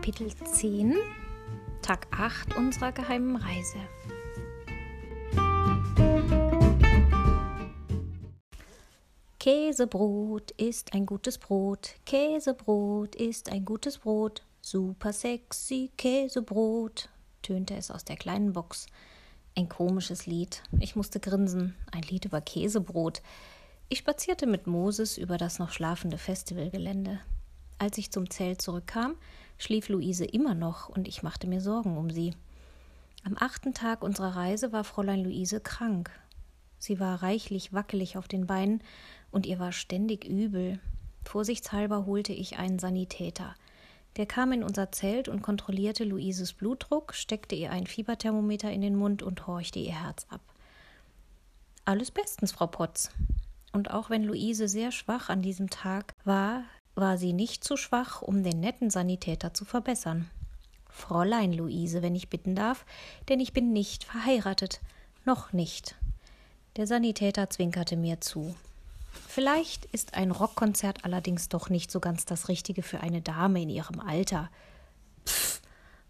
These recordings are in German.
Kapitel 10, Tag 8 unserer geheimen Reise. Käsebrot ist ein gutes Brot, Käsebrot ist ein gutes Brot, super sexy Käsebrot, tönte es aus der kleinen Box. Ein komisches Lied. Ich musste grinsen. Ein Lied über Käsebrot. Ich spazierte mit Moses über das noch schlafende Festivalgelände. Als ich zum Zelt zurückkam, schlief Luise immer noch und ich machte mir Sorgen um sie. Am achten Tag unserer Reise war Fräulein Luise krank. Sie war reichlich wackelig auf den Beinen und ihr war ständig übel. Vorsichtshalber holte ich einen Sanitäter. Der kam in unser Zelt und kontrollierte Luises Blutdruck, steckte ihr ein Fieberthermometer in den Mund und horchte ihr Herz ab. Alles bestens, Frau Potz. Und auch wenn Luise sehr schwach an diesem Tag war, war sie nicht zu schwach, um den netten Sanitäter zu verbessern. Fräulein Luise, wenn ich bitten darf, denn ich bin nicht verheiratet. Noch nicht. Der Sanitäter zwinkerte mir zu. Vielleicht ist ein Rockkonzert allerdings doch nicht so ganz das Richtige für eine Dame in ihrem Alter. Pff,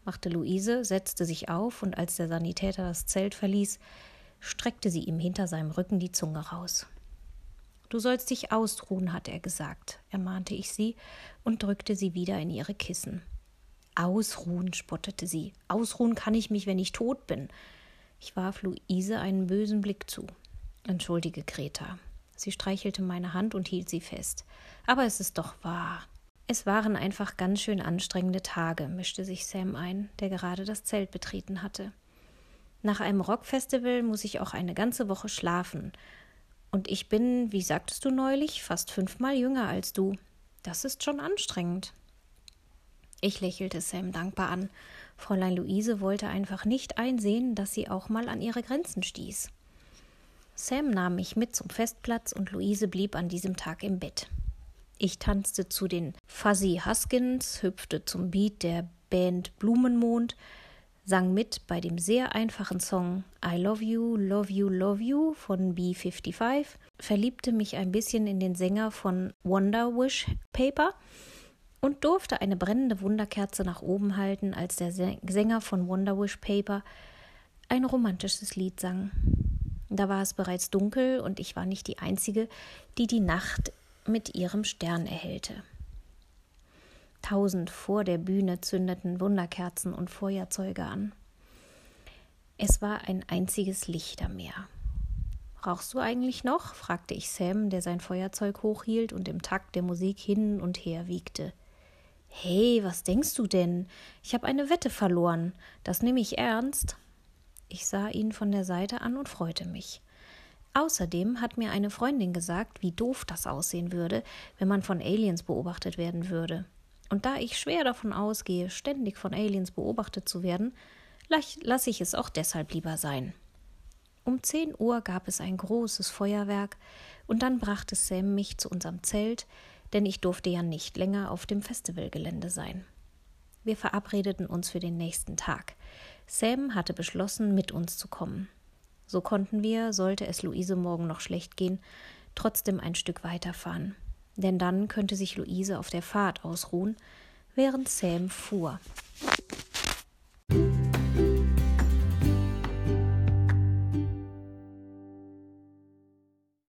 machte Luise, setzte sich auf und als der Sanitäter das Zelt verließ, streckte sie ihm hinter seinem Rücken die Zunge raus. Du sollst dich ausruhen, hat er gesagt, ermahnte ich sie und drückte sie wieder in ihre Kissen. Ausruhen, spottete sie. Ausruhen kann ich mich, wenn ich tot bin. Ich warf Luise einen bösen Blick zu. Entschuldige, Greta. Sie streichelte meine Hand und hielt sie fest. Aber es ist doch wahr. Es waren einfach ganz schön anstrengende Tage, mischte sich Sam ein, der gerade das Zelt betreten hatte. Nach einem Rockfestival muss ich auch eine ganze Woche schlafen, und ich bin, wie sagtest du neulich, fast fünfmal jünger als du. Das ist schon anstrengend. Ich lächelte Sam dankbar an. Fräulein Luise wollte einfach nicht einsehen, dass sie auch mal an ihre Grenzen stieß. Sam nahm mich mit zum Festplatz und Luise blieb an diesem Tag im Bett. Ich tanzte zu den Fuzzy Huskins, hüpfte zum Beat der Band Blumenmond, sang mit bei dem sehr einfachen Song I Love You, Love You, Love You von B55, verliebte mich ein bisschen in den Sänger von Wonder Wish Paper und durfte eine brennende Wunderkerze nach oben halten, als der Sänger von Wonder Wish Paper ein romantisches Lied sang. Da war es bereits dunkel und ich war nicht die Einzige, die die Nacht mit ihrem Stern erhellte. Tausend vor der Bühne zündeten Wunderkerzen und Feuerzeuge an. Es war ein einziges Lichtermeer. Rauchst du eigentlich noch? fragte ich Sam, der sein Feuerzeug hochhielt und im Takt der Musik hin und her wiegte. Hey, was denkst du denn? Ich habe eine Wette verloren. Das nehme ich ernst. Ich sah ihn von der Seite an und freute mich. Außerdem hat mir eine Freundin gesagt, wie doof das aussehen würde, wenn man von Aliens beobachtet werden würde. Und da ich schwer davon ausgehe, ständig von Aliens beobachtet zu werden, lasse ich es auch deshalb lieber sein. Um zehn Uhr gab es ein großes Feuerwerk, und dann brachte Sam mich zu unserem Zelt, denn ich durfte ja nicht länger auf dem Festivalgelände sein. Wir verabredeten uns für den nächsten Tag. Sam hatte beschlossen, mit uns zu kommen. So konnten wir, sollte es Luise morgen noch schlecht gehen, trotzdem ein Stück weiterfahren denn dann könnte sich Luise auf der Fahrt ausruhen, während Sam fuhr.